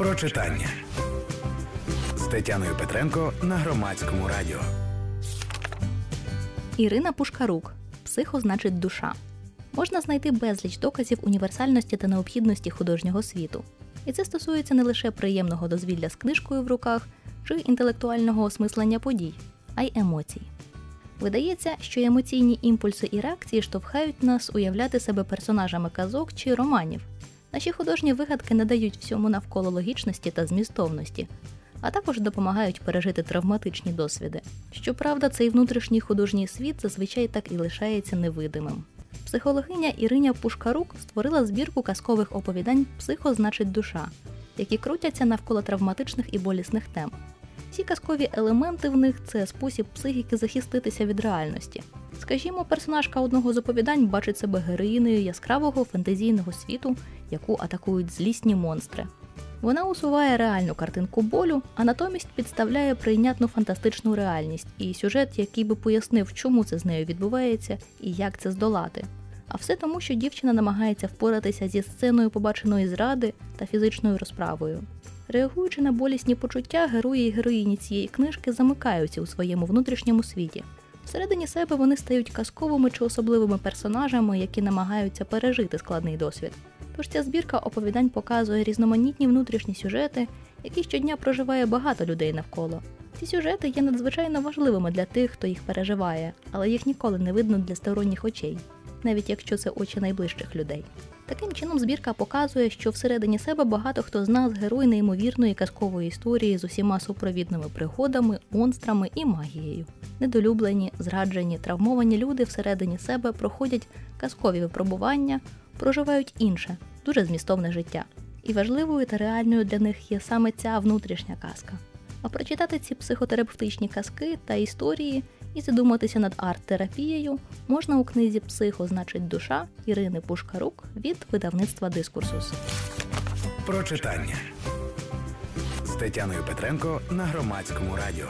Про читання з Тетяною Петренко на громадському радіо. Ірина Пушкарук. Психо значить душа. Можна знайти безліч доказів універсальності та необхідності художнього світу. І це стосується не лише приємного дозвілля з книжкою в руках чи інтелектуального осмислення подій, а й емоцій. Видається, що емоційні імпульси і реакції штовхають нас уявляти себе персонажами казок чи романів. Наші художні вигадки надають всьому навколо логічності та змістовності, а також допомагають пережити травматичні досвіди. Щоправда, цей внутрішній художній світ зазвичай так і лишається невидимим. Психологиня Іриня Пушкарук створила збірку казкових оповідань Психо значить душа, які крутяться навколо травматичних і болісних тем. Ці казкові елементи в них це спосіб психіки захиститися від реальності. Скажімо, персонажка одного з оповідань бачить себе героїною яскравого фентезійного світу, яку атакують злісні монстри. Вона усуває реальну картинку болю, а натомість підставляє прийнятну фантастичну реальність і сюжет, який би пояснив, чому це з нею відбувається і як це здолати. А все тому, що дівчина намагається впоратися зі сценою побаченої зради та фізичною розправою. Реагуючи на болісні почуття, герої і героїні цієї книжки замикаються у своєму внутрішньому світі. Всередині себе вони стають казковими чи особливими персонажами, які намагаються пережити складний досвід. Тож ця збірка оповідань показує різноманітні внутрішні сюжети, які щодня проживає багато людей навколо. Ці сюжети є надзвичайно важливими для тих, хто їх переживає, але їх ніколи не видно для сторонніх очей, навіть якщо це очі найближчих людей. Таким чином, збірка показує, що всередині себе багато хто з нас герой неймовірної казкової історії з усіма супровідними пригодами, монстрами і магією. Недолюблені, зраджені, травмовані люди всередині себе проходять казкові випробування, проживають інше, дуже змістовне життя. І важливою та реальною для них є саме ця внутрішня казка. А прочитати ці психотерапевтичні казки та історії і задуматися над арт-терапією можна у книзі Психо значить душа Ірини Пушкарук від видавництва Дискурсус. Про читання з Тетяною Петренко на громадському радіо.